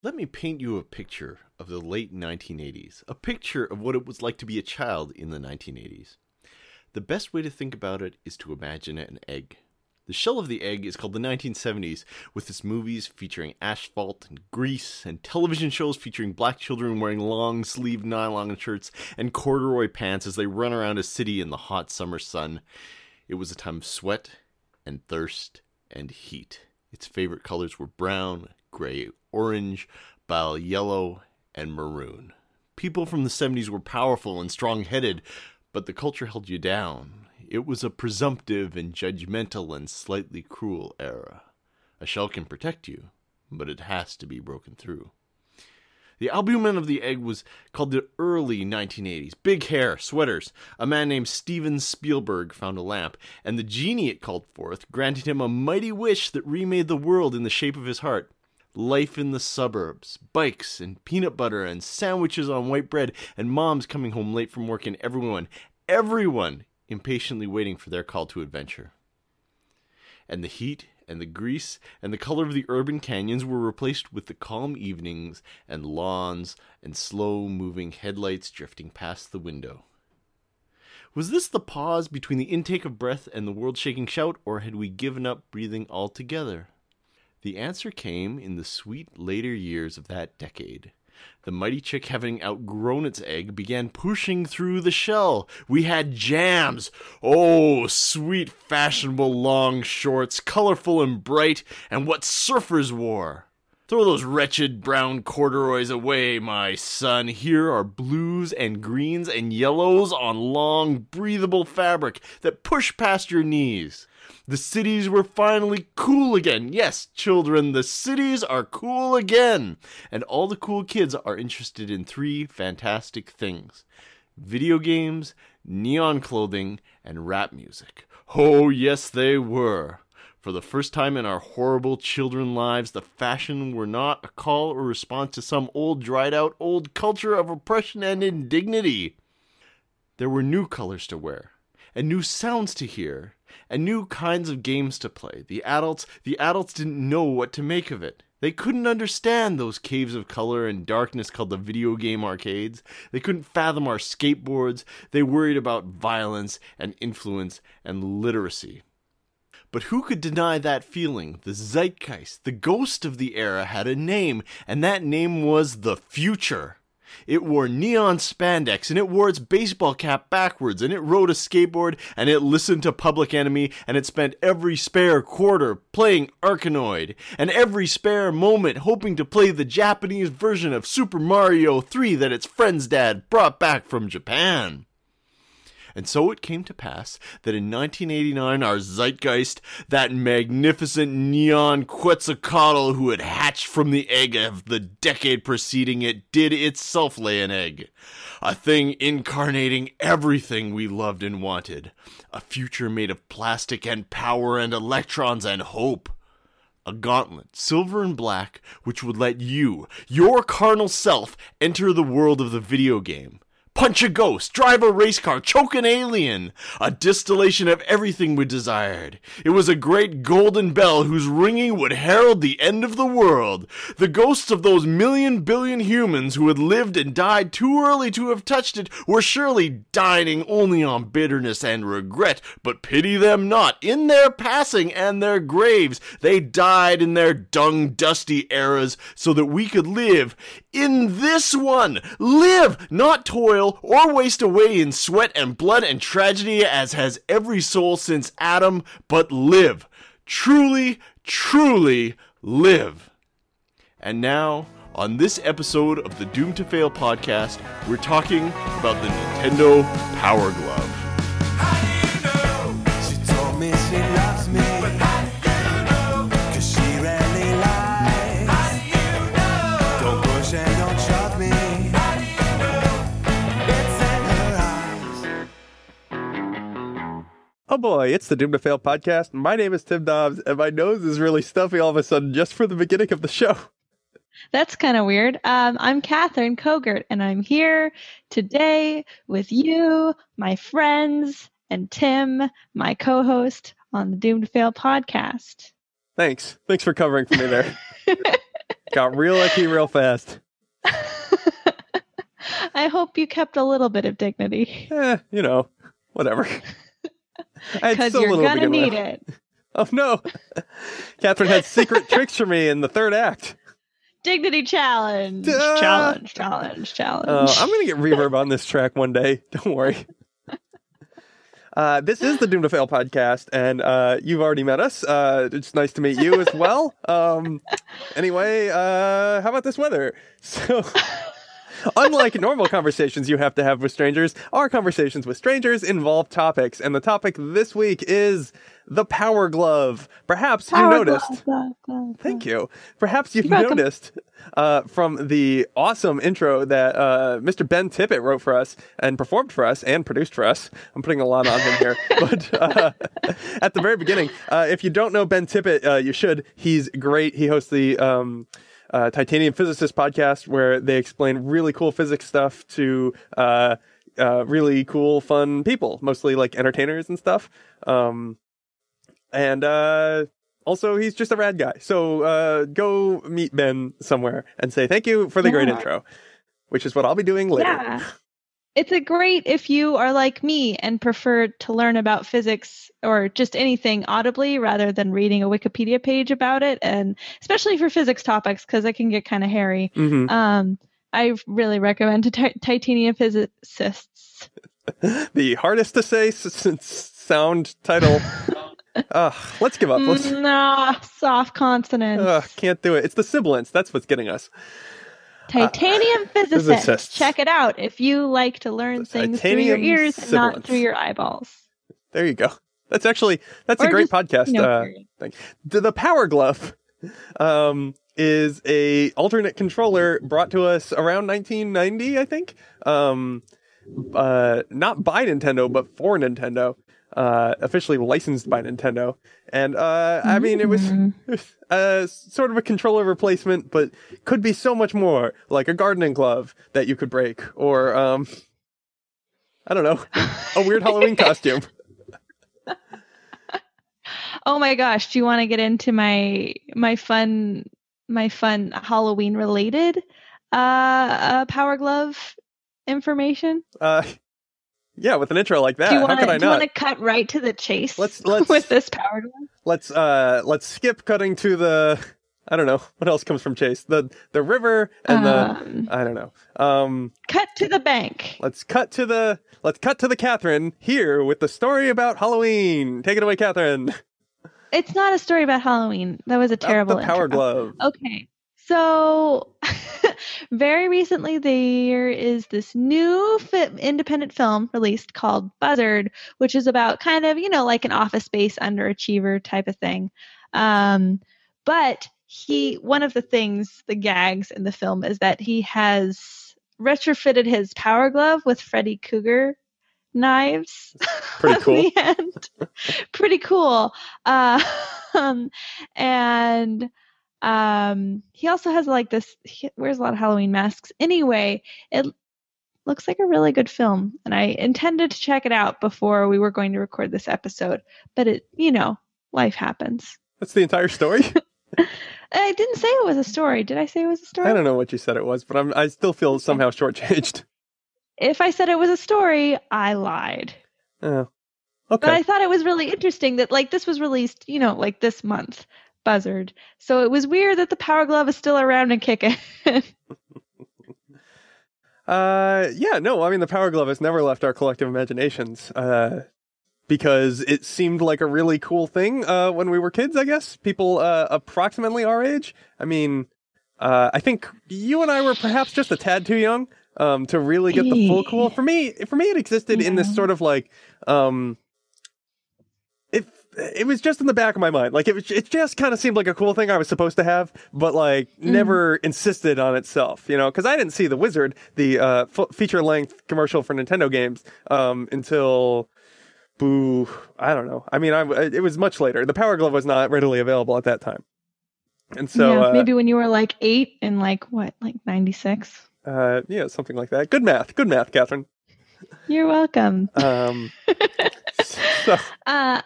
Let me paint you a picture of the late 1980s, a picture of what it was like to be a child in the 1980s. The best way to think about it is to imagine an egg. The shell of the egg is called the 1970s, with its movies featuring asphalt and grease, and television shows featuring black children wearing long sleeved nylon shirts and corduroy pants as they run around a city in the hot summer sun. It was a time of sweat and thirst and heat. Its favorite colors were brown, gray, orange, bile yellow, and maroon. People from the 70s were powerful and strong headed, but the culture held you down. It was a presumptive and judgmental and slightly cruel era. A shell can protect you, but it has to be broken through. The albumen of the egg was called the early 1980s. Big hair, sweaters. A man named Steven Spielberg found a lamp, and the genie it called forth granted him a mighty wish that remade the world in the shape of his heart. Life in the suburbs, bikes and peanut butter and sandwiches on white bread, and moms coming home late from work, and everyone, everyone impatiently waiting for their call to adventure. And the heat and the grease and the color of the urban canyons were replaced with the calm evenings and lawns and slow moving headlights drifting past the window. Was this the pause between the intake of breath and the world shaking shout, or had we given up breathing altogether? The answer came in the sweet later years of that decade. The mighty chick, having outgrown its egg, began pushing through the shell. We had jams. Oh, sweet, fashionable long shorts, colorful and bright, and what surfers wore. Throw those wretched brown corduroys away, my son. Here are blues and greens and yellows on long, breathable fabric that push past your knees. The cities were finally cool again. Yes, children, the cities are cool again. And all the cool kids are interested in three fantastic things video games, neon clothing, and rap music. Oh, yes, they were. For the first time in our horrible children lives, the fashion were not a call or response to some old, dried out, old culture of oppression and indignity. There were new colors to wear, and new sounds to hear, and new kinds of games to play. The adults, the adults didn't know what to make of it. They couldn't understand those caves of color and darkness called the video game arcades. They couldn't fathom our skateboards. They worried about violence and influence and literacy. But who could deny that feeling? The zeitgeist, the ghost of the era, had a name, and that name was the future. It wore neon spandex, and it wore its baseball cap backwards, and it rode a skateboard, and it listened to Public Enemy, and it spent every spare quarter playing Arkanoid, and every spare moment hoping to play the Japanese version of Super Mario 3 that its friend's dad brought back from Japan. And so it came to pass that in 1989, our zeitgeist, that magnificent neon Quetzalcoatl who had hatched from the egg of the decade preceding it, did itself lay an egg. A thing incarnating everything we loved and wanted. A future made of plastic and power and electrons and hope a gauntlet, silver and black, which would let you, your carnal self, enter the world of the video game punch a ghost, drive a race car, choke an alien, a distillation of everything we desired. It was a great golden bell whose ringing would herald the end of the world. The ghosts of those million billion humans who had lived and died too early to have touched it were surely dining only on bitterness and regret, but pity them not. In their passing and their graves, they died in their dung dusty eras so that we could live in this one. Live, not toil or waste away in sweat and blood and tragedy as has every soul since Adam, but live. Truly, truly live. And now, on this episode of the Doomed to Fail podcast, we're talking about the Nintendo Power Glove. Boy, it's the Doomed to Fail podcast. My name is Tim Dobbs, and my nose is really stuffy all of a sudden just for the beginning of the show. That's kind of weird. Um, I'm Catherine Kogert, and I'm here today with you, my friends, and Tim, my co host on the Doomed to Fail podcast. Thanks. Thanks for covering for me there. Got real icky real fast. I hope you kept a little bit of dignity Eh, you know, whatever. Because you're little gonna need it. Oh no, Catherine had secret tricks for me in the third act. Dignity challenge, Duh. challenge, challenge, challenge. Uh, I'm gonna get reverb on this track one day. Don't worry. Uh, this is the Doomed to Fail podcast, and uh, you've already met us. Uh, it's nice to meet you as well. Um, anyway, uh, how about this weather? So, unlike normal conversations you have to have with strangers, our conversations with strangers involve topics, and the topic this week is the Power Glove. Perhaps you noticed. glove, glove, glove, Thank you. Perhaps you've You're noticed uh, from the awesome intro that uh, Mr. Ben Tippett wrote for us and performed for us and produced for us. I'm putting a lot on him here. but uh, at the very beginning, uh, if you don't know Ben Tippett, uh, you should. He's great. He hosts the. Um, uh, Titanium Physicist podcast, where they explain really cool physics stuff to uh, uh, really cool, fun people, mostly like entertainers and stuff. Um, and uh, also, he's just a rad guy. So uh, go meet Ben somewhere and say thank you for the great intro, which is what I'll be doing later. Yeah. It's a great if you are like me and prefer to learn about physics or just anything audibly rather than reading a Wikipedia page about it, and especially for physics topics because it can get kind of hairy. hmm Um, I really recommend to titanium physicists. The hardest to say s- s- sound title. Ugh, let's give up. Let's, Nah, soft consonants. ugh, can't do it. It's the sibilants. That's what's getting us. Titanium physicist, physicists. Check it out if you like to learn things through your titanium ears and not through your eyeballs. There you go. That's actually that's a great just, podcast. You know, uh, the, the Power Glove um, is a alternate controller brought to us around 1990, I think. Um, uh, not by Nintendo, but for Nintendo. Uh, officially licensed by Nintendo, and uh, I mean it was Mm. uh, sort of a controller replacement, but could be so much more, like a gardening glove that you could break, or um, I don't know, a weird Halloween costume. Oh my gosh, do you want to get into my my fun my fun Halloween related uh, uh Power Glove information? Uh, yeah, with an intro like that, do you how want could I to do you want to cut right to the chase? Let's- let's- with this Power Glove. Let's uh let's skip cutting to the I don't know what else comes from Chase the the river and the Um, I don't know um cut to the bank. let's cut to the let's cut to the Catherine here with the story about Halloween. Take it away, Catherine. It's not a story about Halloween. That was a terrible the Power intro. Glove. Okay. So, very recently, there is this new fi- independent film released called Buzzard, which is about kind of, you know, like an office space underachiever type of thing. Um, but he, one of the things, the gags in the film is that he has retrofitted his power glove with Freddy Krueger knives. Pretty cool. Pretty cool. Uh, um, and um, he also has like this. He wears a lot of Halloween masks. Anyway, it looks like a really good film, and I intended to check it out before we were going to record this episode. But it, you know, life happens. That's the entire story. I didn't say it was a story. Did I say it was a story? I don't know what you said it was, but I'm I still feel somehow shortchanged. If I said it was a story, I lied. Oh, But okay. I thought it was really interesting that like this was released, you know, like this month, Buzzard. So it was weird that the Power Glove is still around and kicking. Uh, yeah, no, I mean, the Power Glove has never left our collective imaginations. Uh, because it seemed like a really cool thing uh, when we were kids, I guess. People uh, approximately our age. I mean, uh, I think you and I were perhaps just a tad too young um, to really get the full cool. For me, for me, it existed in this sort of like, um, it, was just in the back of my mind. Like, it, was- it just kind of seemed like a cool thing I was supposed to have, but like never insisted on itself, you know? Because I didn't see The Wizard, the uh, f- feature length commercial for Nintendo games, um, until boo i don't know i mean I, it was much later the power glove was not readily available at that time and so yeah, uh, maybe when you were like eight and like what, like ninety six. uh yeah something like that good math good math catherine You're welcome. um so Uh,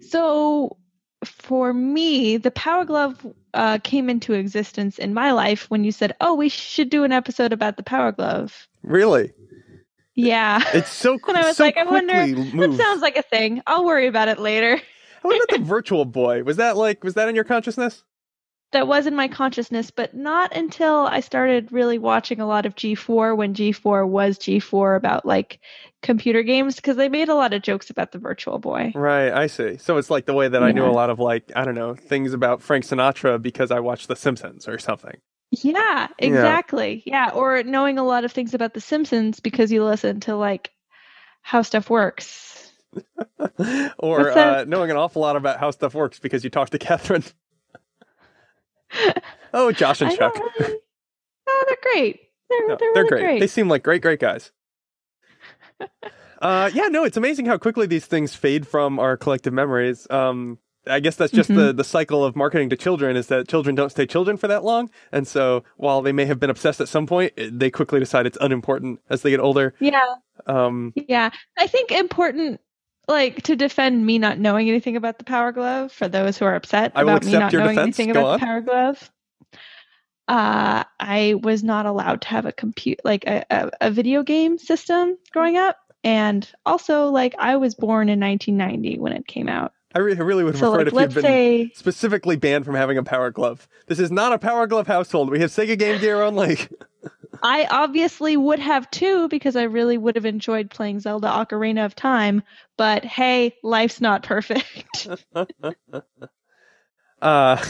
so for me, the Power Glove uh, came into existence in my life when you said, "Oh, we should do an episode about the Power Glove." Really? Yeah. It's so and I was so like, I wonder. quickly That sounds like a thing. I'll worry about it later. What about the Virtual Boy? Was that like was that in your consciousness? That was in my consciousness, but not until I started really watching a lot of G4 when G4 was G4 about like computer games because they made a lot of jokes about the Virtual Boy. Right, I see. So it's like the way that I knew a lot of like I don't know things about Frank Sinatra because I watched The Simpsons or something. Yeah, exactly. Yeah. or knowing a lot of things about The Simpsons because you listen to like how stuff works. or uh, knowing an awful lot about how stuff works because you talk to Catherine. Oh, Josh and Chuck. really- Oh, they're great. They're No, they're, they're really great. great. They seem like great, great guys. uh, yeah, no, it's amazing how quickly these things fade from our collective memories. Um, I guess that's just Mm-hmm. the, the cycle of marketing to children is that children don't stay children for that long. And so while they may have been obsessed at some point, they quickly decide it's unimportant as they get older. yeah, Um, yeah. I think important. Like to defend me not knowing anything about the Power Glove for those who are upset I about me not knowing defense. anything Go about on. the Power Glove. Uh, I was not allowed to have a compute like a, a, a video game system growing up, and also like I was born in 1990 when it came out. I re- I really would have So preferred like if you'd been say specifically banned from having a Power Glove. This is not a Power Glove household. We have Sega Game Gear only. I obviously would have too because I really would have enjoyed playing Zelda Ocarina of Time, but hey, life's not perfect. uh,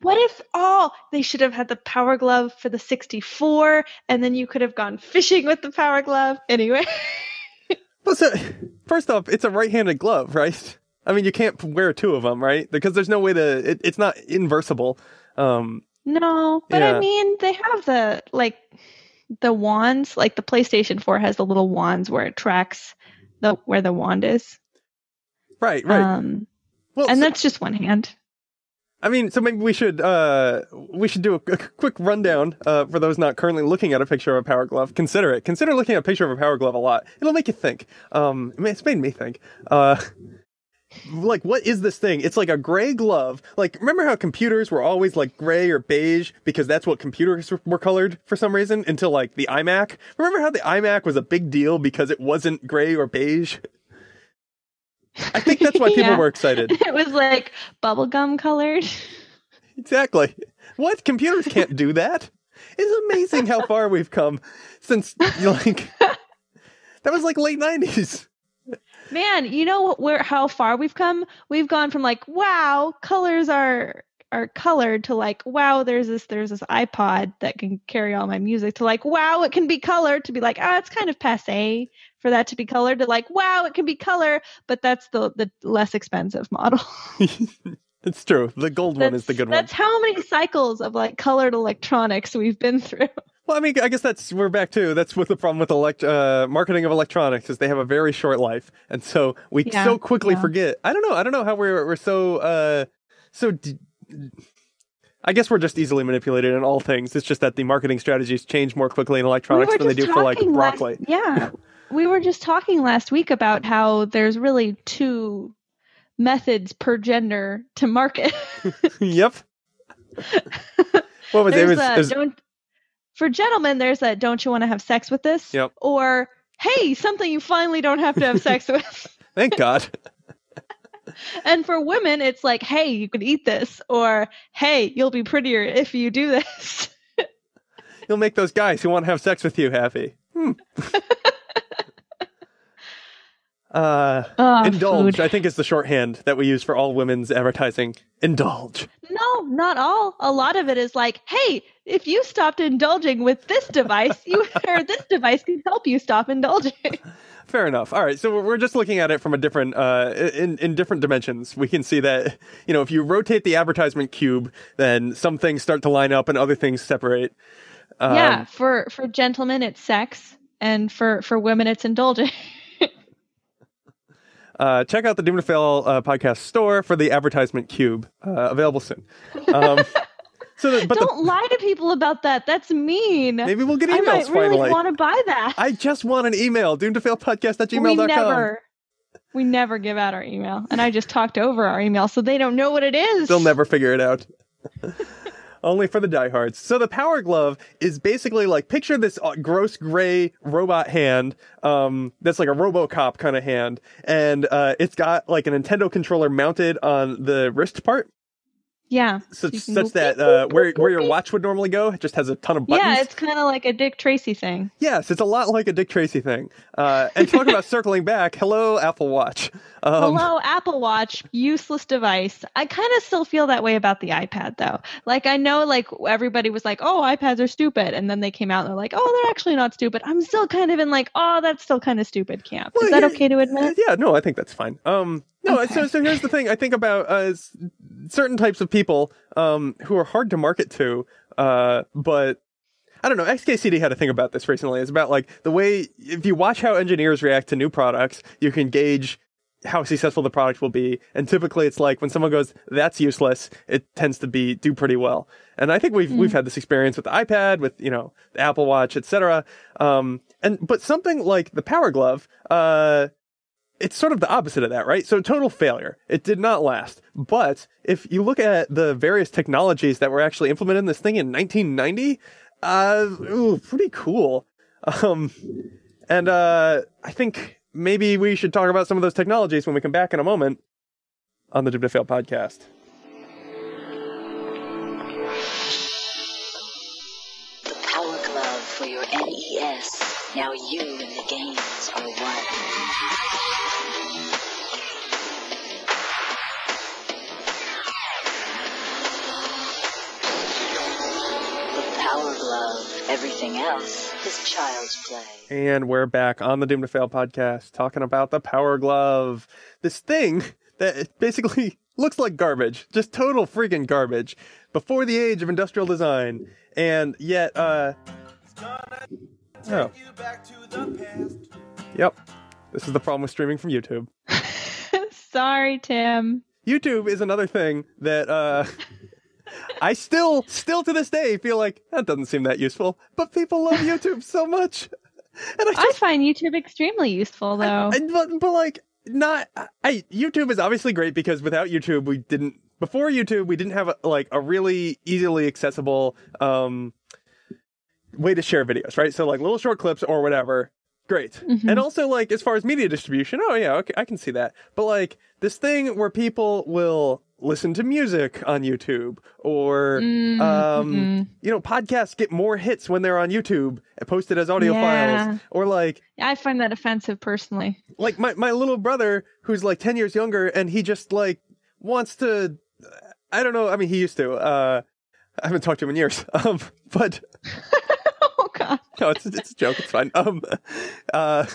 what if oh, they should have had the Power Glove for the 64 and then you could have gone fishing with the Power Glove. Anyway, well, so, first off, it's a right-handed glove, right? I mean, you can't wear two of them, right? Because there's no way to. It, it's not inversible. Um, no, but Yeah. I mean, they have the like the wands, like the PlayStation 4 has the little wands where it tracks the where the wand is. right, right. Um well, and so- that's just one hand. I mean, so maybe we should uh, we should do a, a quick rundown uh, for those not currently looking at a picture of a power glove. Consider it. Consider looking at a picture of a power glove a lot. It'll make you think. Um, it's made me think. Uh, like, what is this thing? It's like a gray glove. Like, remember how computers were always like gray or beige because that's what computers were colored for some reason until like the iMac. Remember how the iMac was a big deal because it wasn't gray or beige. I think that's why people Yeah. were excited. It was like bubblegum colored. Exactly. What? Computers can't do that. It's amazing how far we've come since like that was like late nineties. Man, you know where how far we've come? We've gone from like, wow, colors are are colored to like, wow, there's this there's this iPod that can carry all my music to like, wow, it can be colored to be like, ah, it's kind of passe for that to be colored to like, wow, it can be color, but that's the the less expensive model. It's true. The gold one is the good one. That's how many cycles of like colored electronics we've been through. Well, I mean, I guess that's we're back to that's what the problem with elect uh, marketing of electronics is they have a very short life, and so we Yeah, so quickly yeah. forget. I don't know. I don't know how we're we're so uh so. D- I guess we're just easily manipulated in all things. It's just that the marketing strategies change more quickly in electronics than they do for like talking last- broccoli. yeah. We were just talking last week about how there's really two methods per gender to market. yep. What was it? it? Was, a, it was- don't for gentlemen there's that don't you want to have sex with this? Yep. Or hey, something you finally don't have to have sex with. thank God. And for women it's like, hey, you can eat this or hey, you'll be prettier if you do this. You'll make those guys who want to have sex with you happy. Hmm. Uh, Oh, indulge, food. I think, is the shorthand that we use for all women's advertising. Indulge. No, not all. A lot of it is like, hey, if you stopped indulging with this device, you or this device can help you stop indulging. Fair enough. All right, so we're- we're just looking at it from a different, uh, in in different dimensions. We can see that you know if you rotate the advertisement cube, then some things start to line up and other things separate. Um, yeah, for for gentlemen it's sex, and for for women it's indulging. Uh, check out the Doomed to Fail uh, podcast store for the advertisement cube, uh, available soon. Um, so, the, but Don't lie to people about that. That's mean. maybe we'll get I emails might really want to buy that. I just want an email. Doom to fail podcast at we gmail.com. never. We never give out our email, and I just talked over our email, so they don't know what it is. They'll never figure it out. Only for the diehards. So the Power Glove is basically like picture this uh, gross gray robot hand, um, that's like a RoboCop kind of hand, and uh, it's got like a Nintendo controller mounted on the wrist part, Yeah. such, can such that uh, where where your watch would normally go, it just has a ton of buttons. Yeah, it's kind of like a Dick Tracy thing. Yes, it's a lot like a Dick Tracy thing. Uh, and talking about circling back, hello Apple Watch. Um, Hello, Apple Watch, useless device. I kind of still feel that way about the iPad, though. Like, I know, like, everybody was like, oh, iPads are stupid. And then they came out and they're like, oh, they're actually not stupid. I'm still kind of in, like, oh, that's still kind of stupid camp. Well, Is that yeah, okay to admit? Yeah, no, I think that's fine. Um, no, Okay. so so here's the thing. I think about uh, certain types of people um who are hard to market to, uh, but. I don't know. XKCD had a thing about this recently. It's about like the way if you watch how engineers react to new products, you can gauge how successful the product will be. And typically, it's like when someone goes, "That's useless," it tends to be do pretty well. And I think we've we've had this experience with the iPad, with you know the Apple Watch, etc. Um, and but something like the Power Glove, uh, it's sort of the opposite of that, right? So total failure. It did not last. But if you look at the various technologies that were actually implemented in this thing in 1990, uh, ooh, pretty cool. Um, and uh, I think maybe we should talk about some of those technologies when we come back in a moment on the Doomed to Fail podcast. The Power Glove for your NES. Now you The Power Glove. Everything else is child's play. And we're back on the Doomed to Fail podcast talking about the Power Glove. This thing that basically looks like garbage, just total freaking garbage before the age of industrial design. And yet, uh, oh, yep. This is the problem with streaming from YouTube. Sorry, Tim. YouTube is another thing that, uh, I still, still to this day feel like that doesn't seem that useful, but people love YouTube so much. And I I find YouTube extremely useful, though. I, but, but like not I YouTube is obviously great because without YouTube we didn't before YouTube we didn't have a, like a really easily accessible um way to share videos, right? So like little short clips or whatever. Great. Mhm. And also like as far as media distribution, oh yeah, okay, I can see that. But like this thing where people will listen to music on YouTube or Mm, um mhm. you know podcasts get more hits when they're on YouTube and posted as audio Yeah. files or like I find that offensive personally. like my, my little brother who's like 10 years younger and he just like wants to i don't know i mean he used to uh i haven't talked to him in years um but. no it's, it's a joke it's fine um uh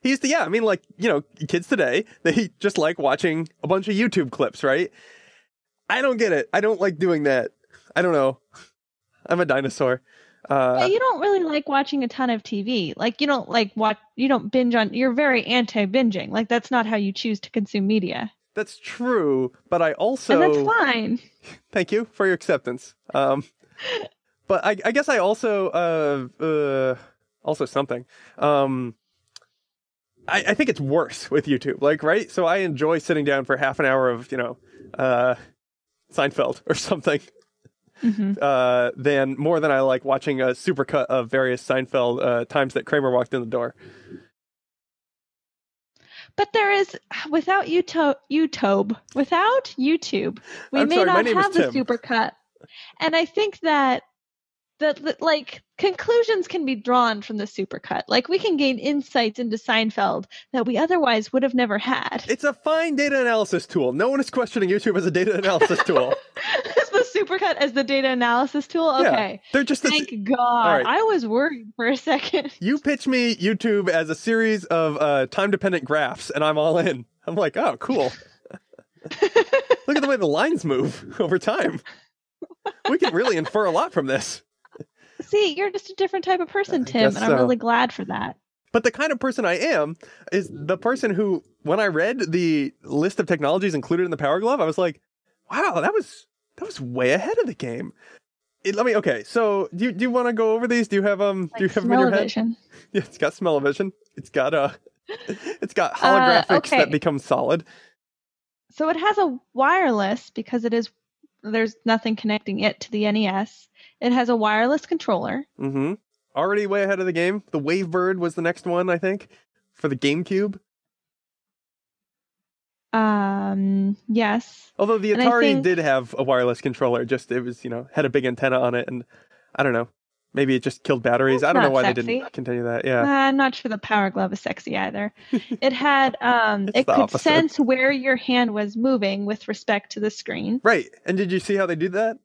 he used to yeah i mean like you know kids today they just like watching a bunch of youtube clips right i don't get it i don't like doing that i don't know i'm a dinosaur uh you don't really like watching a ton of TV. Like you don't like watch. You don't binge on. You're very anti-binging. Like that's not how you choose to consume media, that's true but i also and that's fine. thank you for your acceptance. Um, but I, I guess I also, uh, uh, also something. Um, I, I think it's worse with YouTube, like, right? So I enjoy sitting down for half an hour of, you know, uh, Seinfeld or something, hmm uh, than more than I like watching a supercut of various Seinfeld, uh, times that Kramer walked in the door. But there is without YouTube, YouTube, without YouTube, we I'm may sorry, not have the supercut. And I think that that that, like conclusions can be drawn from the supercut. Like we can gain insights into Seinfeld that we otherwise would have never had. It's a fine data analysis tool. No one is questioning YouTube as a data analysis tool. Is the supercut as the data analysis tool? Yeah. Okay. They're just, Thank God. right. I was worried for a second. You pitch me YouTube as a series of uh, time dependent graphs, and I'm all in. I'm like, oh, cool. Look at the way the lines move over time. We can really infer a lot from this. See, you're just a different type of person, Tim, and I'm so. really glad for that. But the kind of person I am is the person who, when I read the list of technologies included in the Power Glove, I was like, wow, that was that was way ahead of the game. It, let me okay. So do you do you want to go over these? Do you have um do you Like have them in your head? smell-o-vision. Yeah, it's got smell-o-vision. It's got uh it's got holographics Uh, okay. that become solid. So it has a wireless because it is there's nothing connecting it to the NES. It has a wireless controller. Mm-hmm. Already way ahead of the game. The Wavebird was the next one, I think, for the GameCube. Um, yes. Although the Atari think- did have a wireless controller, just it was you know had a big antenna on it, and I don't know, maybe it just killed batteries. That's I don't know why they didn't continue that. Yeah, Uh, I'm not sure the Power Glove is sexy either. It had um, it could opposite. sense where your hand was moving with respect to the screen. right. And did you see how they did that?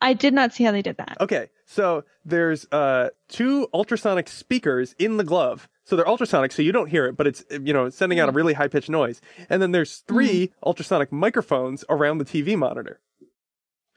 I did not see how they did that. Okay, so there's uh two ultrasonic speakers in the glove. So they're ultrasonic, so you don't hear it, but it's you know sending out a really high pitched noise. And then there's 3 ultrasonic microphones around the TV monitor.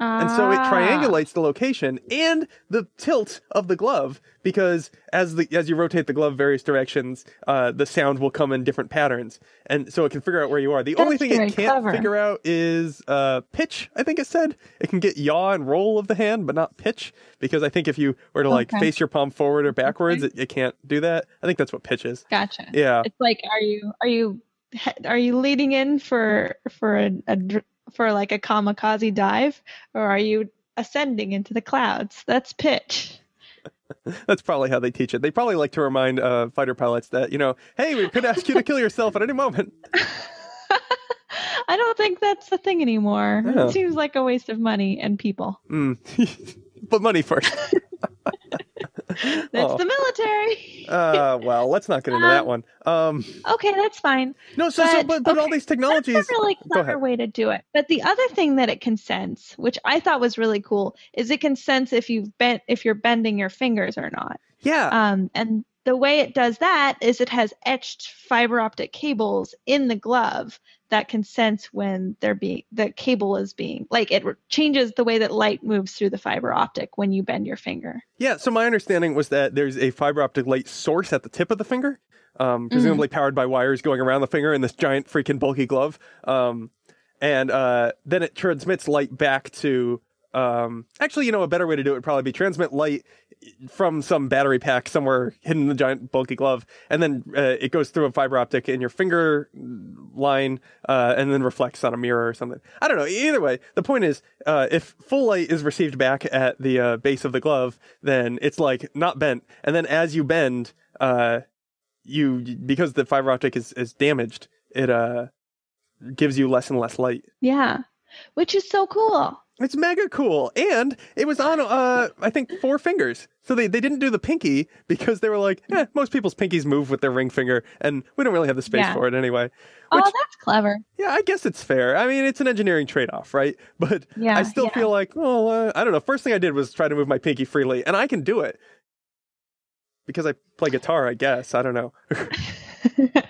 And so it Ah. triangulates the location and the tilt of the glove because as the as you rotate the glove various directions, uh, the sound will come in different patterns, and so it can figure out where you are. The only thing it can't clever. figure out is uh, pitch. I think it said it can get yaw and roll of the hand, but not pitch because I think if you were to like Okay. face your palm forward or backwards, it, it can't do that. I think that's what pitch is. Gotcha. Yeah. It's like, are you are you are you leading in for for a, a for like a kamikaze dive, or are you ascending into the clouds? That's pitch. That's probably how they teach it. They probably like to remind uh, fighter pilots that you know, hey, we could ask you to kill yourself at any moment. I don't think that's the thing anymore. Yeah. It seems like a waste of money and people. Mm. but money first. That's Oh. the military. Uh, well, let's not get into that one. Um, okay, that's fine. no, so, so But- but, but all these technologies. That's a really clever way to do it. But the other thing that it can sense, which I thought was really cool, is it can sense if you've bent if you're bending your fingers or not. Yeah, Um, and the way it does that is it has etched fiber optic cables in the glove that can sense when they're being the cable is being like it changes the way that light moves through the fiber optic when you bend your finger. yeah. So my understanding was that there's a fiber optic light source at the tip of the finger, Mm. um, presumably powered by wires going around the finger in this giant freaking bulky glove. Um, and uh, then it transmits light back to. Um, actually, you know, a better way to do it would probably be transmit light from some battery pack somewhere hidden in the giant bulky glove, and then uh, it goes through a fiber optic in your finger line, uh, and then reflects on a mirror or something. I don't know. Either way, the point is, uh, if full light is received back at the uh, base of the glove, then it's like not bent, and then as you bend, uh, you because the fiber optic is is damaged, it uh gives you less and less light. Yeah. Which is so cool. It's mega cool. And it was on, uh, I think, four fingers. So they, they didn't do the pinky because they were like, eh, most people's pinkies move with their ring finger, and we don't really have the space Yeah. for it anyway. oh, that's clever. yeah, I guess it's fair. I mean, it's an engineering trade off, right? But Yeah. I still yeah. feel like, oh, uh, I don't know. First thing I did was try to move my pinky freely, and I can do it. Because I play guitar, I guess. I don't know.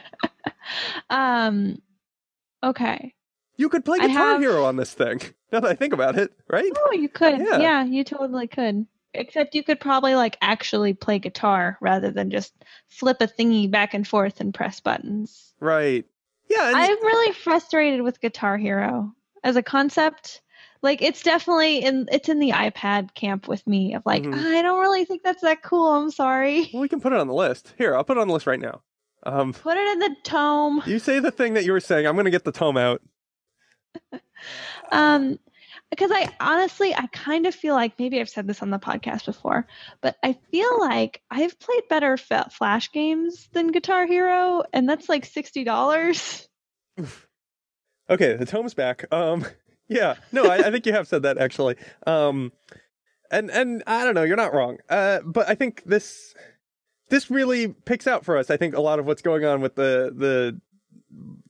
um okay. You could play Guitar have- Hero on this thing. Now that I think about it, right? Oh, you could. Yeah. Yeah. you totally could. Except you could probably like actually play guitar rather than just flip a thingy back and forth and press buttons. Right. Yeah. And I'm really frustrated with Guitar Hero as a concept. Like it's definitely in it's in the iPad camp with me of like Mhm. I don't really think that's that cool. I'm sorry. well, we can put it on the list. Here, I'll put it on the list right now. Um, Put it in the tome. you say the thing that you were saying. I'm going to get the tome out. Um, because I honestly, I kind of feel like maybe I've said this on the podcast before, but I feel like I've played better Flash games than Guitar Hero, and that's like sixty dollars. Okay, the tome's back. Um, yeah, no, I, I think you have said that actually. Um, and and I don't know, you're not wrong. Uh, but I think this this really picks out for us. I think a lot of what's going on with the the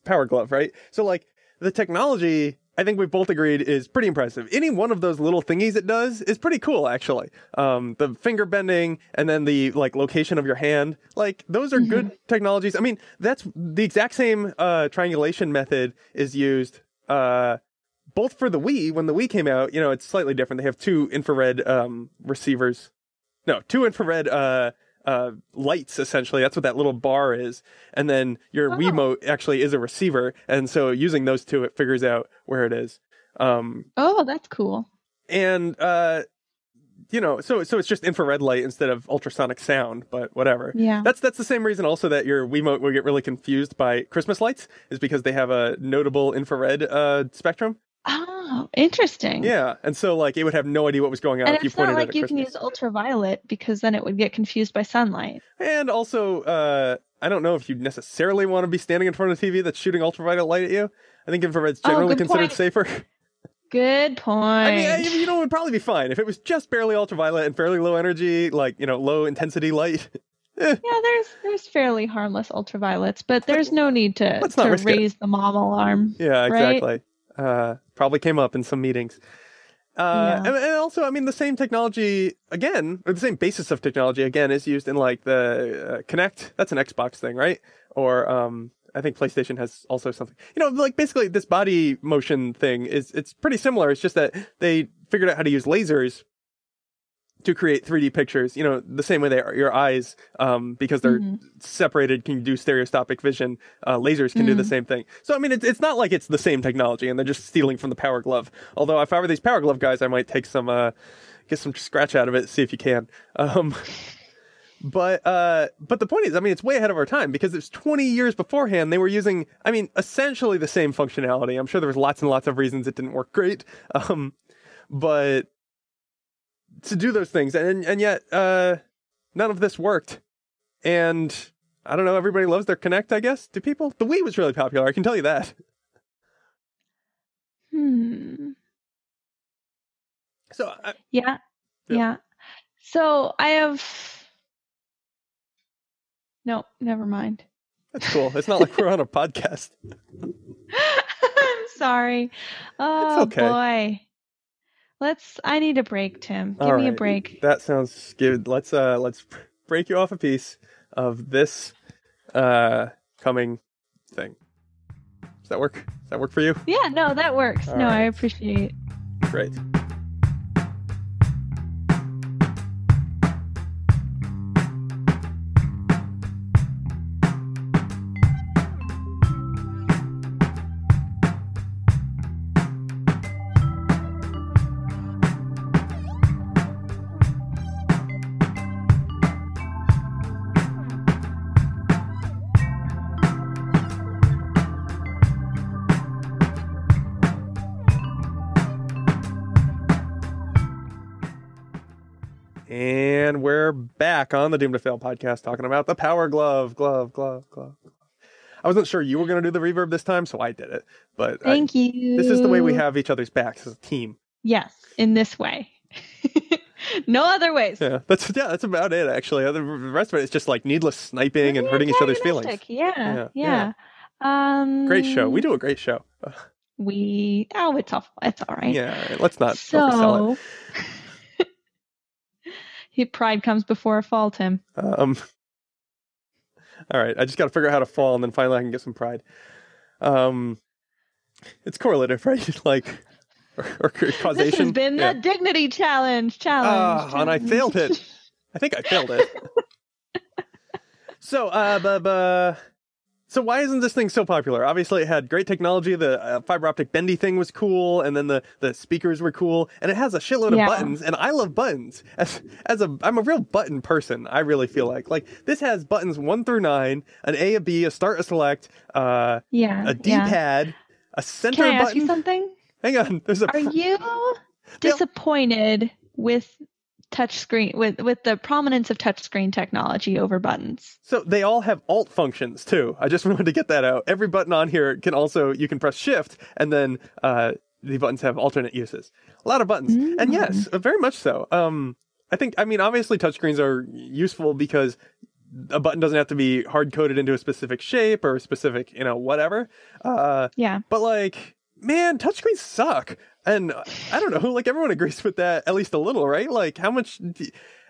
Power Glove, right? So like the technology. I think we've both agreed is pretty impressive. Any one of those little thingies it does is pretty cool, actually. Um, the finger bending and then the like location of your hand, like those are good technologies. I mean, that's the exact same uh, triangulation method is used uh, both for the Wii. When the Wii came out, you know, it's slightly different. They have two infrared um, receivers, no, two infrared uh, uh, lights. Essentially, that's what that little bar is. And then your Oh. Wiimote actually is a receiver, and so using those two, it figures out where it is. Um, Oh, that's cool. and uh you know, so so it's just infrared light instead of ultrasonic sound, but whatever. Yeah. That's that's the same reason also that your Wiimote will get really confused by Christmas lights is because they have a notable infrared uh, spectrum. Oh, interesting. Yeah, and so like it would have no idea what was going on And if you it's not pointed like you can use ultraviolet because then it would get confused by sunlight. And also, uh, I don't know if you necessarily want to be standing in front of a TV that's shooting ultraviolet light at you. I think infrared's Oh, generally good considered point. safer. Good point. I mean, I, you know, it would probably be fine if it was just barely ultraviolet and fairly low energy, like you know, low intensity light. Eh, yeah, there's there's fairly harmless ultraviolets, but there's no need to, to risk it. raise the mom alarm. yeah, Right? Uh, probably came up in some meetings. Uh, Yeah. and, and also, I mean, the same technology again, or the same basis of technology again, is used in like the uh, Kinect. That's an Xbox thing, right? Or um, I think PlayStation has also something. You know, like basically this body motion thing is it's pretty similar. It's just that they figured out how to use lasers to create 3D pictures. You know, the same way they are your eyes, um, because they're Mhm. separated, can do stereoscopic vision. Uh, lasers can do the Mm. same thing. So I mean, it's it's not like it's the same technology, and they're just stealing from the Power Glove. Although if I were these Power Glove guys, I might take some uh, get some scratch out of it, see if you can. Um, but uh, but the point is, I mean, it's way ahead of our time because it's 20 years beforehand. They were using, I mean, essentially the same functionality. I'm sure there was lots and lots of reasons it didn't work great. Um, but to do those things, and and yet uh, none of this worked. And I don't know, everybody loves their Kinect. I guess do people? The Wii was really popular. I can tell you that. Hmm. So I, Yeah. Yeah. Yeah. So I have. No, never mind. that's cool. It's not like we're on a podcast. I'm sorry. Oh okay. boy. Let's. I need a break, Tim. Give All me a break. That sounds good. Let's uh let's break you off a piece of this uh coming thing. Does that work? Does that work for you? Yeah. No, that works. All no, I right. appreciate. Great. Back on the Doomed to Fail podcast talking about the Power Glove, glove, glove, glove. I wasn't sure you were going to do the reverb this time, so I did it. But I- Thank you. this is the way we have each other's backs as a team. Yes, in this way. no other ways. Yeah, that's yeah, that's about it. Actually, the rest of it is just like needless sniping and hurting each other's feelings. Yeah, Yeah, yeah. Um, Great show. We do a great show. We oh, it's all it's all right. Yeah, let's not oversell it. He- pride comes before a fall, Tim. Um, all right, I just got to figure out how to fall, and then finally I can get some pride. Um, it's correlative, right? like, or, or causation. This has been Yeah. the dignity challenge. Challenge. Ah, and I failed it. I think I failed it. so, uh, so why isn't this thing so popular? Obviously, it had great technology. The uh, fiber optic bendy thing was cool, and then the, the speakers were cool, and it has a shitload Yeah. of buttons. And I love buttons. As as a, I'm a real button person. I really feel like like this has buttons one through nine, an A, a B, a start, a select, uh, yeah. a yeah. D-pad, a center Can I ask button. you something? Hang on, there's a Are you disappointed with touchscreen with with the prominence of touchscreen technology over buttons? So they all have alt functions too. I just wanted to get that out. Every button on here can also you can press shift and then uh, the buttons have alternate uses. A lot of buttons, and yes, uh, very much so. Um, I think I mean obviously touchscreens are useful because a button doesn't have to be hard coded into a specific shape or a specific you know whatever. Uh, Yeah. but like, man, touchscreens suck. And I don't know, like everyone agrees with that at least a little, right? Like how much,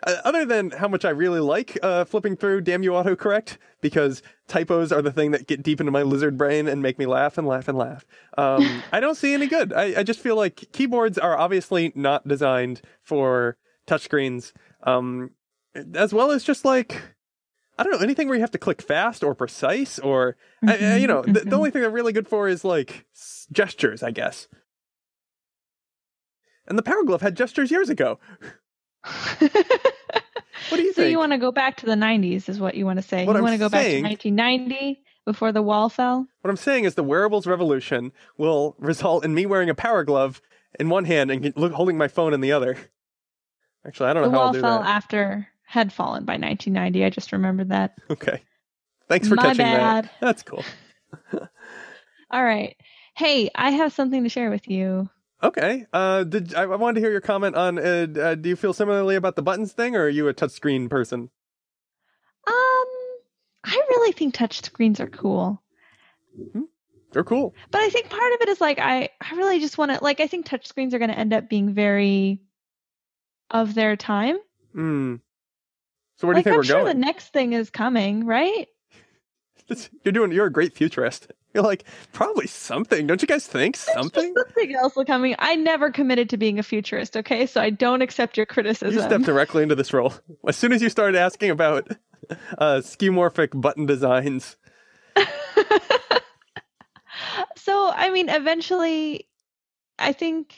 uh, other than how much I really like uh, flipping through damn you autocorrect because typos are the thing that get deep into my lizard brain and make me laugh and laugh and laugh. Um, I don't see any good. I, I just feel like keyboards are obviously not designed for touchscreens, um, as well as just like, I don't know, anything where you have to click fast or precise or, I, I- you know, the, the only thing they're really good for is like s- gestures, I guess. And the Power Glove had gestures years ago. What do you so think? you want to go back to the 90s is what you want to say. What you want to go saying- back to 1990 before the wall fell? What I'm saying is the wearables revolution will result in me wearing a power glove in one hand and holding my phone in the other. Actually, I don't The know how I'll wall fell after had fallen by 1990. I just remembered that. Okay. Thanks for My catching bad. that. That's cool. All right. Hey, I have something to share with you. Okay. Uh, did I, I wanted to hear your comment on? Uh, uh, do you feel similarly about the buttons thing, or are you a touchscreen person? Um, I really think touch screens are cool. They're cool. But I think part of it is like I, I really just want to like I think touch screens are going to end up being very of their time. Hmm. So where do like you think I'm we're sure going? the next thing is coming, right? You're doing. You're a great futurist. You're like probably something. Don't you guys think something? Something else is coming. I never committed to being a futurist, okay? So I don't accept your criticism. You stepped directly into this role as soon as you started asking about uh, skeuomorphic button designs. so I mean, eventually, I think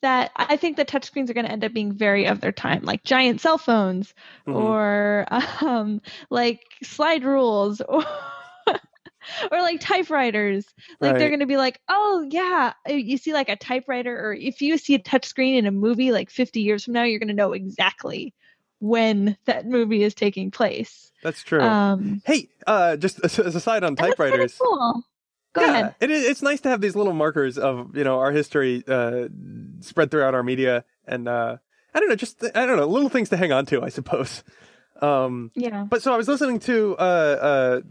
that I think that touchscreens are going to end up being very of their time, like giant cell phones Mhm. or um, like slide rules or. Or like typewriters, like Right. they're gonna be like, oh yeah, uh, you see like a typewriter, or if you see a touchscreen in a movie like 50 years from now, you're gonna know exactly when that movie is taking place. That's true. Um, hey, uh, just as a side on typewriters. Cool. Go yeah, ahead. It is, it's nice to have these little markers of you know our history uh, spread throughout our media, and uh, I don't know, just I don't know, little things to hang on to, I suppose. Um, Yeah. but so I was listening to uh,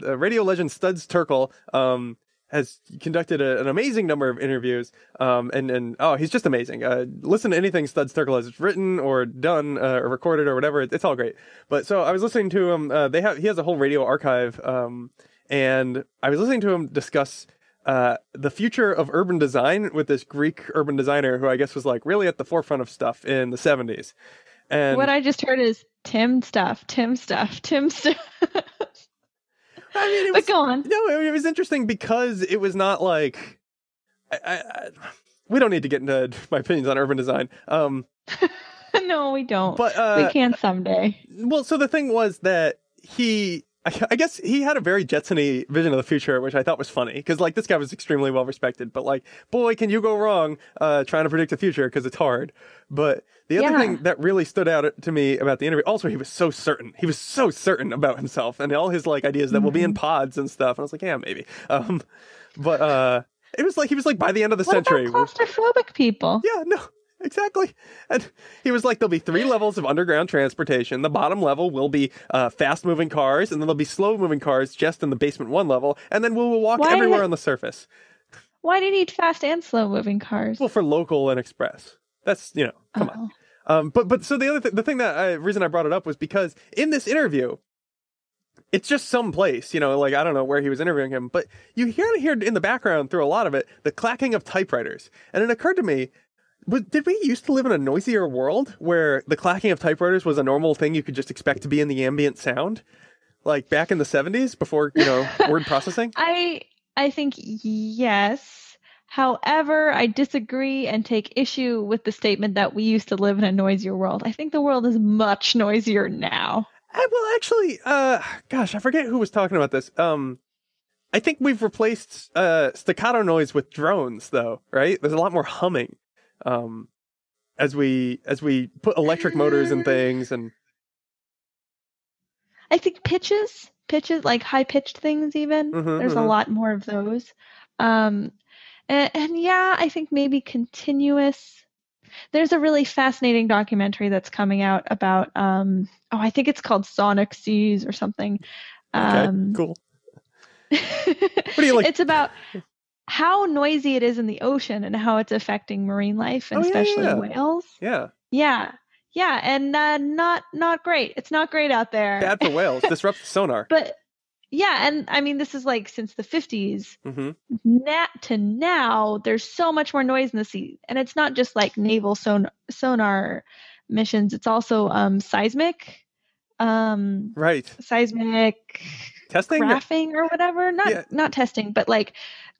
uh, uh, radio legend Studs Terkel um, has conducted a, an amazing number of interviews, um, and and oh, he's just amazing. Uh, listen to anything Studs Terkel has written or done uh, or recorded or whatever; it's, it's all great. But so I was listening to him. Uh, they have he has a whole radio archive, um, and I was listening to him discuss. Uh, the future of urban design with this Greek urban designer who I guess was like really at the forefront of stuff in the 70s. And what I just heard is Tim stuff, Tim stuff, Tim stuff. I mean, it but was, go on. No, it, it was interesting because it was not like I, I, I, we don't need to get into my opinions on urban design. Um, no, we don't. but uh, we can someday. well, so the thing was that he, I, I guess he had a very Jetsony vision of the future, which I thought was funny because like this guy was extremely well respected, but like, boy, can you go wrong uh, trying to predict the future because it's hard. But the other Yeah. thing that really stood out to me about the interview, also he was so certain. He was so certain about himself and all his like ideas that will be in pods and stuff. And I was like, yeah, maybe. Um, but uh, it was like he was like by the end of the What century. about claustrophobic people? Yeah, no, exactly. And he was like, there'll be three levels of underground transportation. The bottom level will be uh, fast moving cars, and then there'll be slow moving cars just in the basement one level, and then we will walk Why- everywhere on the surface. Why do you need fast and slow moving cars? Well, for local and express. That's, you know, come on. Oh. Um, but but so the other th- the thing that I, reason I brought it up was because in this interview, it's just some place, you know, like I don't know where he was interviewing him, but you hear hear in the background through a lot of it the clacking of typewriters, and it occurred to me. But did we used to live in a noisier world where the clacking of typewriters was a normal thing you could just expect to be in the ambient sound? Like back in the 70s before, you know, word processing? I I think yes. However, I disagree and take issue with the statement that we used to live in a noisier world. I think the world is much noisier now. Uh, well, actually, uh, gosh, I forget who was talking about this. Um, I think we've replaced uh, staccato noise with drones, though. Right? There's a lot more humming, um, as we as we put electric motors in things, and I think pitches, pitches like high pitched things even. Mhm, There's mhm. a lot more of those. Um and, and yeah, I think maybe continuous. There's a really fascinating documentary that's coming out about um oh, I think it's called Sonic Seas or something. okay, Um cool. do you like- It's about how noisy it is in the ocean and how it's affecting marine life and Oh, especially yeah. whales. Yeah, Yeah. Yeah, and uh, not not great. It's not great out there. bad for whales. Disrupts the sonar. But yeah, and I mean this is like since the 50s hmm na- to now there's so much more noise in the sea. And it's not just like naval son- sonar missions, it's also um seismic um Right. seismic testing. graphing or whatever. Not Yeah. not testing, but like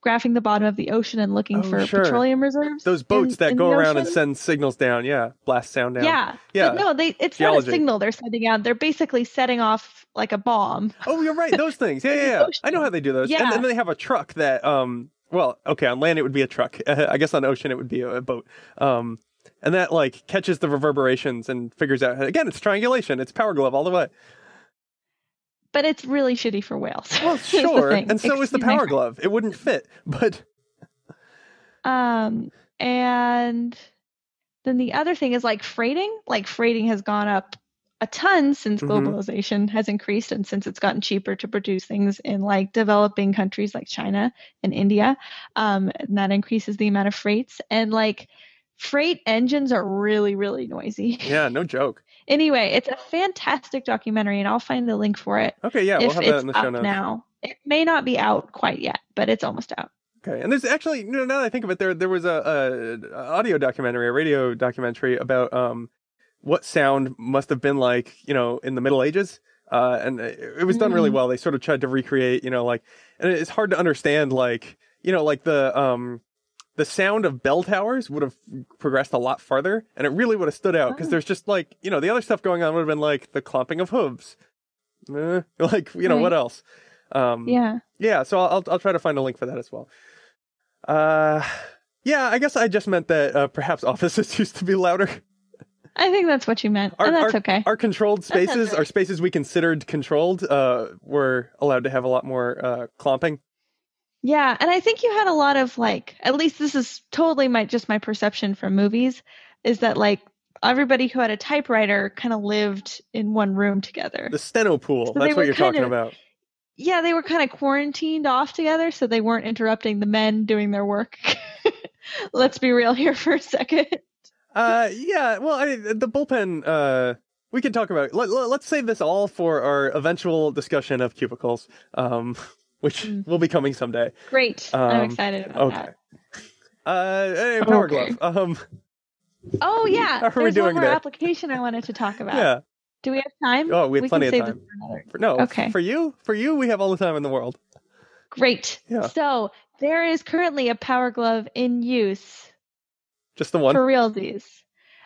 graphing the bottom of the ocean and looking Oh, for sure. petroleum reserves. Those boats in- that in go around and send signals down. Yeah, blast sound down. Yeah. Yeah. But no, they it's Geology. not a signal they're sending out. They're basically setting off like a bomb. Oh, you're right. Those things. Yeah, yeah, yeah. I know how they do those. Yeah. And Yeah. then they have a truck that, um, well, okay, on land it would be a truck. I guess on ocean it would be a, a boat. Um, and that like catches the reverberations and figures out. Again, it's triangulation. It's power glove all the way. But it's really shitty for whales. Well, sure. And so is the Excuse power glove. It wouldn't fit, but Um, and then the other thing is like freighting. Like freighting has gone up a ton since Mhm. globalization has increased and since it's gotten cheaper to produce things in like developing countries like China and India. Um, and that increases the amount of freights. And like freight engines are really, really noisy. yeah, no joke. Anyway, it's a fantastic documentary, and I'll find the link for it Okay, yeah, we'll have that in the show notes. now. It may not be out quite yet, but it's almost out. Okay, and there's actually you know, now that I think of it, there there was a, a, a audio documentary, a radio documentary about um what sound must have been like, you know, in the Middle Ages. Uh, and it it was done really Mm. well. They sort of tried to recreate, you know, like, and it's hard to understand, like, you know, like the um the sound of bell towers would have progressed a lot farther, and it really would have stood out because Oh. there's just like, you know, the other stuff going on would have been like the clomping of hooves, Eh, like, you know, what else? Um, Yeah. yeah, so I'll I'll- I'll try to find a link for that as well. Uh, yeah, I guess I just meant that uh, perhaps offices used to be louder. I think that's what you meant, Our, and that's our, okay. Our controlled spaces, our spaces we considered controlled, uh, were allowed to have a lot more uh, clomping. Yeah, and I think you had a lot of like at least this is totally my just my perception from movies is that like everybody who had a typewriter kind of lived in one room together. The steno pool. So that's what you're talking kinda- about. yeah, they were kind of quarantined off together so they weren't interrupting the men doing their work. Let's be real here for a second. Uh, yeah, well, I, the bullpen, uh, we can talk about. Let, let, us save this all for our eventual discussion of cubicles, um, which Mm. will be coming someday. Great. Um, I'm excited about Okay. that. Uh, hey, Power Okay. Glove. Um, Oh yeah, How are we there's doing one more application I wanted to talk about. yeah. Do we have time? Oh, we have plenty can of time. For. For, no, Okay. for you, for you, we have all the time in the world. Great. Yeah. So there is currently a Power Glove in use Just the one. for realsies.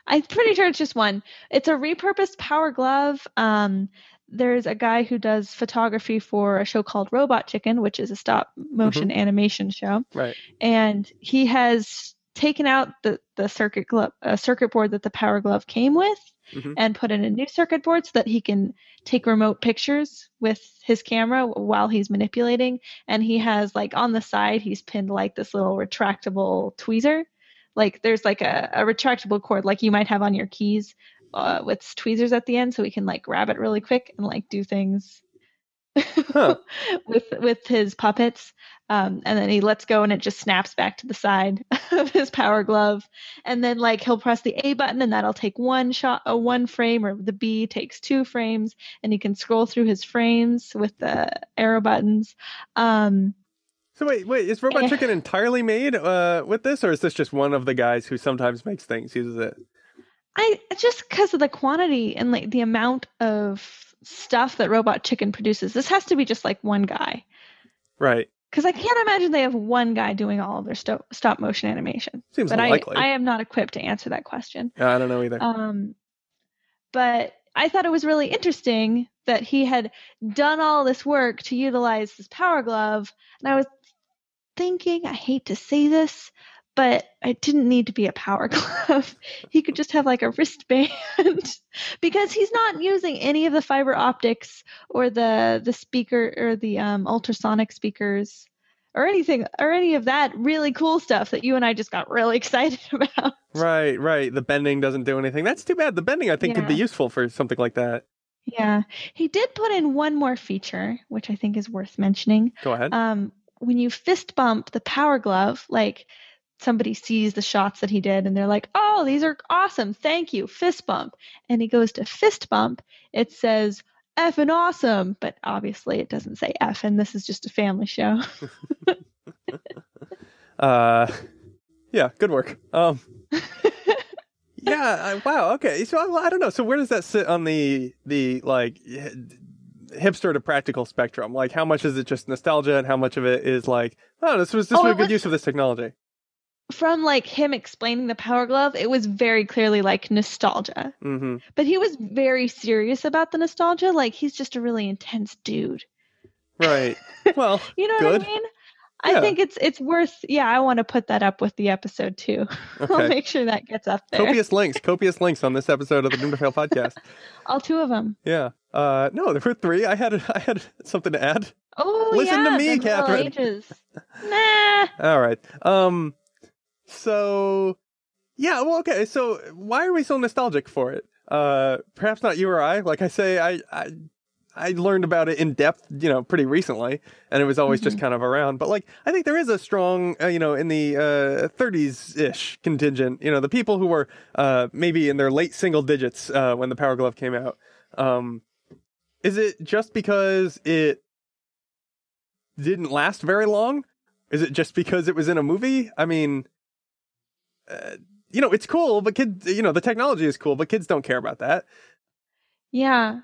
I'm pretty sure it's just one. It's a repurposed Power Glove. Um, there's a guy who does photography for a show called Robot Chicken, which is a stop motion Mm-hmm. animation show, right. and he has taken out the the circuit glove uh, circuit board that the Power Glove came with. Mhm. And put in a new circuit board so that he can take remote pictures with his camera while he's manipulating. And he has like on the side, he's pinned like this little retractable tweezer like there's like a, a retractable cord like you might have on your keys uh, with tweezers at the end so he can like grab it really quick and like do things Huh. with with his puppets um, and then he lets go and it just snaps back to the side of his power glove and then like he'll press the a button and that'll take one shot a one frame or the b takes two frames and he can scroll through his frames with the arrow buttons um, So wait, wait, is Robot Eh. Chicken entirely made uh, with this, or is this just one of the guys who sometimes makes things uses it? I just because of the quantity and like the amount of stuff that Robot Chicken produces, this has to be just like one guy. Right. Because I can't imagine they have one guy doing all of their sto- stop motion animation. Seems but I, unlikely. I am not equipped to answer that question. I don't know either. Um, but I thought it was really interesting that he had done all this work to utilize this power glove, and I was thinking, I hate to say this, but it didn't need to be a power glove. he could just have like a wristband because he's not using any of the fiber optics or the the speaker or the um, ultrasonic speakers or anything or any of that really cool stuff that you and I just got really excited about. right, right. The bending doesn't do anything. That's too bad. The bending, I think, could be useful for something like that. Yeah, he did put in one more feature, which I think is worth mentioning. Go ahead. Um, when you fist bump the power glove, like somebody sees the shots that he did and they're like, oh, these are awesome. Thank you. Fist bump. And he goes to fist bump. It says F and awesome, but obviously it doesn't say F, and this is just a family show. Uh, yeah, good work. Um, yeah, I, wow. Okay, so I, I don't know. So where does that sit on the the like? hipster to practical spectrum. Like, how much is it just nostalgia, and how much of it is like, oh, this was this Oh, was a good use of this technology. From like him explaining the Power Glove, it was very clearly like nostalgia. hmm But he was very serious about the nostalgia. Like he's just a really intense dude. Right. Well, You know Good. what I mean? Yeah. I think it's it's worth. Yeah, I want to put that up with the episode too. I'll make sure that gets up there. copious links, copious links on this episode of the Doomed to Fail podcast. All two of them. Yeah. Uh, no, there were three. I had I had something to add. Oh Listen to me, the Catherine. Ages. Nah. All right. Um. So, yeah. Well, okay. So, why are we so nostalgic for it? Uh, perhaps not you or I. Like I say, I I I learned about it in depth, you know, pretty recently, and it was always just kind of around. But like, I think there is a strong, uh, you know, in the uh, 30s ish contingent. You know, the people who were uh maybe in their late single digits uh, when the Power Glove came out. Um, is it just because it didn't last very long? Is it just because it was in a movie? I mean, uh, you know, it's cool, but kids, you know, the technology is cool, but kids don't care about that. Yeah.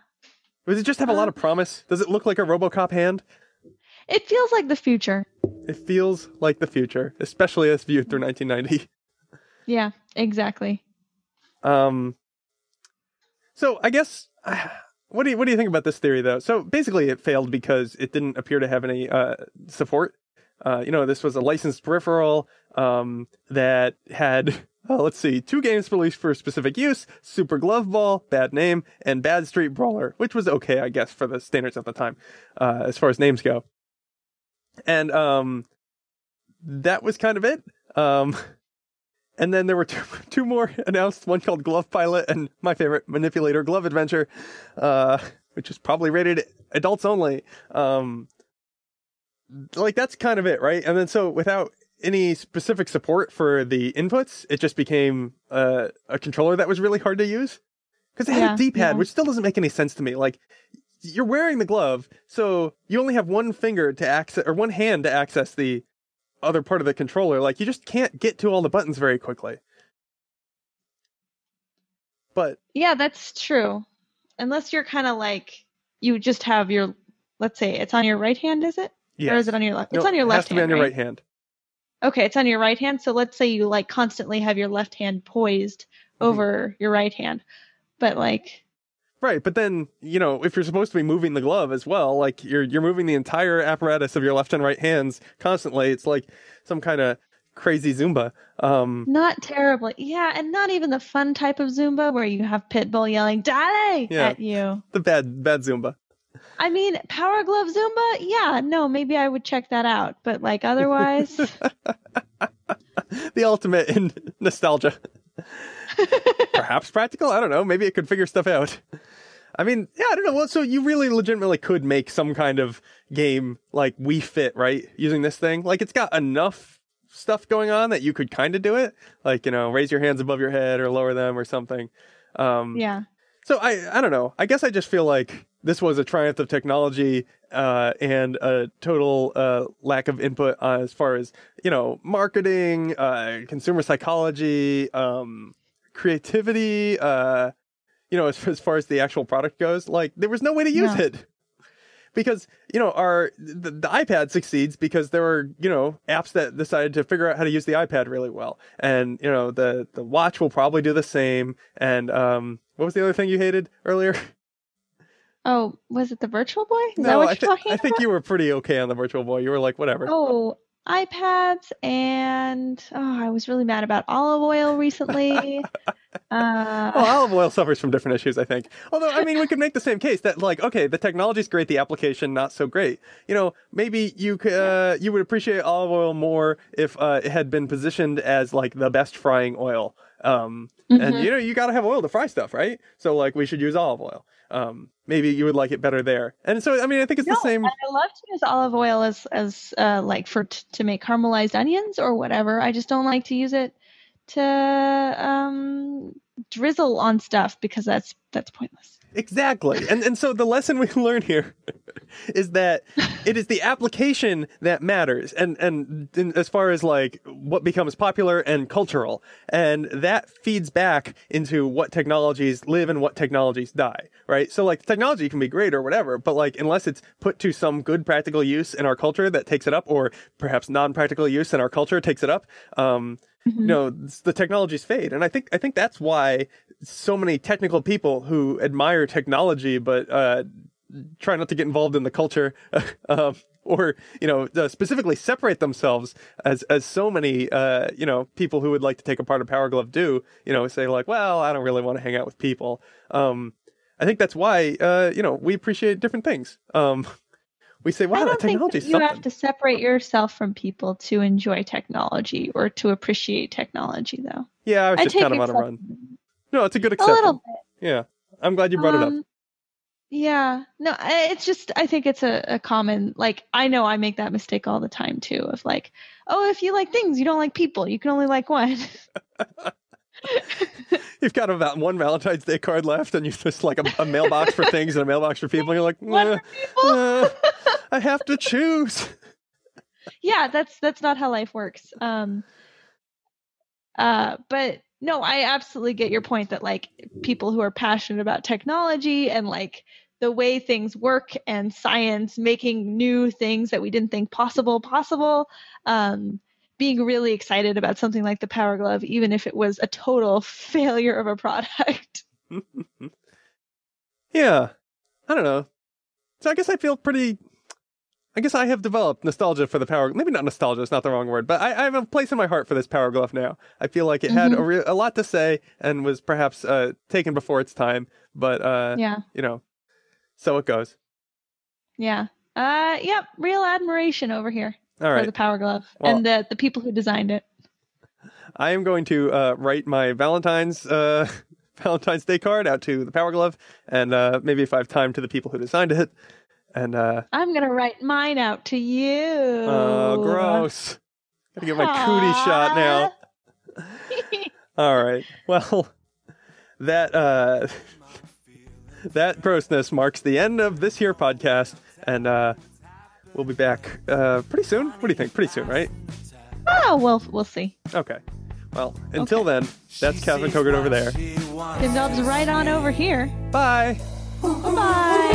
Does it just have a lot of promise? Does it look like a RoboCop hand? It feels like the future. It feels like the future, especially as viewed through 1990. Yeah, exactly. Um, so I guess what do you what do you think about this theory though? So basically, it failed because it didn't appear to have any uh, support. Uh, you know, this was a licensed peripheral um, that had. Uh, let's see, two games released for specific use: Super Glove Ball, bad name, and Bad Street Brawler, which was okay, I guess, for the standards at the time, uh, as far as names go. And um, that was kind of it. Um, and then there were two, two more announced, one called Glove Pilot and my favorite, Manipulator Glove Adventure, uh, which is probably rated adults only. Um, like that's kind of it, right? And then so without any specific support for the inputs, it just became uh, a controller that was really hard to use because it had Yeah, a D-pad, yeah. which still doesn't make any sense to me. Like you're wearing the glove, so you only have one finger to access or one hand to access the other part of the controller. Like you just can't get to all the buttons very quickly. But Yeah, that's true. Unless you're kind of like you just have your, let's say it's on your right hand, is it? Yeah, Or is it on your left? It's on your it left has to be on your right? right hand. Okay, it's on your right hand. So let's say you like constantly have your left hand poised Mm-hmm. over your right hand. But like, Right, but then you know if you're supposed to be moving the glove as well, like you're you're moving the entire apparatus of your left and right hands constantly. It's like some kind of crazy Zumba. Um, not terribly. Yeah, and not even the fun type of Zumba where you have Pitbull yelling "Dale" Yeah. at you. the bad bad Zumba. I mean, Power Glove Zumba. Yeah, no, maybe I would check that out. But like otherwise, the ultimate in nostalgia. Perhaps practical. I don't know. Maybe it could figure stuff out. I mean, yeah, I don't know. Well, so you really legitimately could make some kind of game like Wii Fit, right? Using this thing. Like it's got enough stuff going on that you could kind of do it. Like, you know, raise your hands above your head or lower them or something. Um, yeah. so I I don't know. I guess I just feel like this was a triumph of technology uh, and a total uh, lack of input uh, as far as you know marketing, uh, consumer psychology, um, creativity. Uh, you know, as, as far as the actual product goes, like there was no way to use No. it because you know our the, the iPad succeeds because there were you know apps that decided to figure out how to use the iPad really well, and you know the the watch will probably do the same. And um, what was the other thing you hated earlier? Oh, was it the Virtual Boy? Is that no, what I, talking I about? think you were pretty okay on the Virtual Boy. You were like whatever. Oh, iPads and oh, I was really mad about olive oil recently. uh, Well, olive oil suffers from different issues, I think. Although, I mean, we could make the same case that, like, okay, the technology's great, the application not so great. You know, maybe you could, uh, you would appreciate olive oil more if uh, it had been positioned as like the best frying oil. Um, and Mhm. you know, you gotta have oil to fry stuff, right? So, like, we should use olive oil. Um, maybe you would like it better there. And so, I mean, I think it's no, the same. I love to use olive oil as as uh, like for t- to make caramelized onions or whatever. I just don't like to use it to um, drizzle on stuff because that's that's pointless. Exactly. And and so the lesson we learn here is that it is the application that matters and, and and as far as like what becomes popular and cultural and that feeds back into what technologies live and what technologies die, right? So like technology can be great or whatever, but like unless it's put to some good practical use in our culture that takes it up or perhaps non-practical use in our culture takes it up, um you know the technologies fade and i think i think that's why so many technical people who admire technology but uh try not to get involved in the culture um, or you know uh, specifically separate themselves as as so many uh you know people who would like to take apart a part of power glove do you know say like well i don't really want to hang out with people. Um i think that's why uh you know we appreciate different things. Um we say wow that don't technology that you something. have to separate yourself from people to enjoy technology or to appreciate technology, though. yeah i was I just kind of on a run no it's a good A little bit. yeah i'm glad you brought it up Um, Yeah, no, it's just I think it's a, a common like I know I make that mistake all the time too of like, oh, if you like things, you don't like people. You can only like one. You've got about one Valentine's Day card left, and you're just like a, a mailbox for things and a mailbox for people. And you're like, One "Eh, for people. I have to choose. yeah, that's that's not how life works. Um, uh, but no, I absolutely get your point that like people who are passionate about technology and like the way things work and science, making new things that we didn't think possible possible. Um, being really excited about something like the Power Glove, even if it was a total failure of a product. Yeah, I don't know. So I guess I feel pretty. I guess I have developed nostalgia for the Power. Maybe not nostalgia; it's not the wrong word, but I, I have a place in my heart for this Power Glove now. I feel like it had a, Mhm. re- a lot to say and was perhaps uh, taken before its time. But uh, yeah, you know, so it goes. yeah. Uh, yep. Real admiration over here All for right. the Power Glove Well- and the the people who designed it. I am going to uh, write my Valentine's uh, Valentine's Day card out to the Power Glove, and uh, maybe if I have time to the people who designed it. And uh, I'm gonna write mine out to you. oh, gross! Gotta get my cootie shot now. All right. Well, that uh, that grossness marks the end of this here podcast, and uh, we'll be back uh, pretty soon. What do you think? Pretty soon, right? Oh, we'll we'll see. Okay. Well, until then, that's Calvin Kogan over there. Tim Dobbs right on over here. Bye. Bye.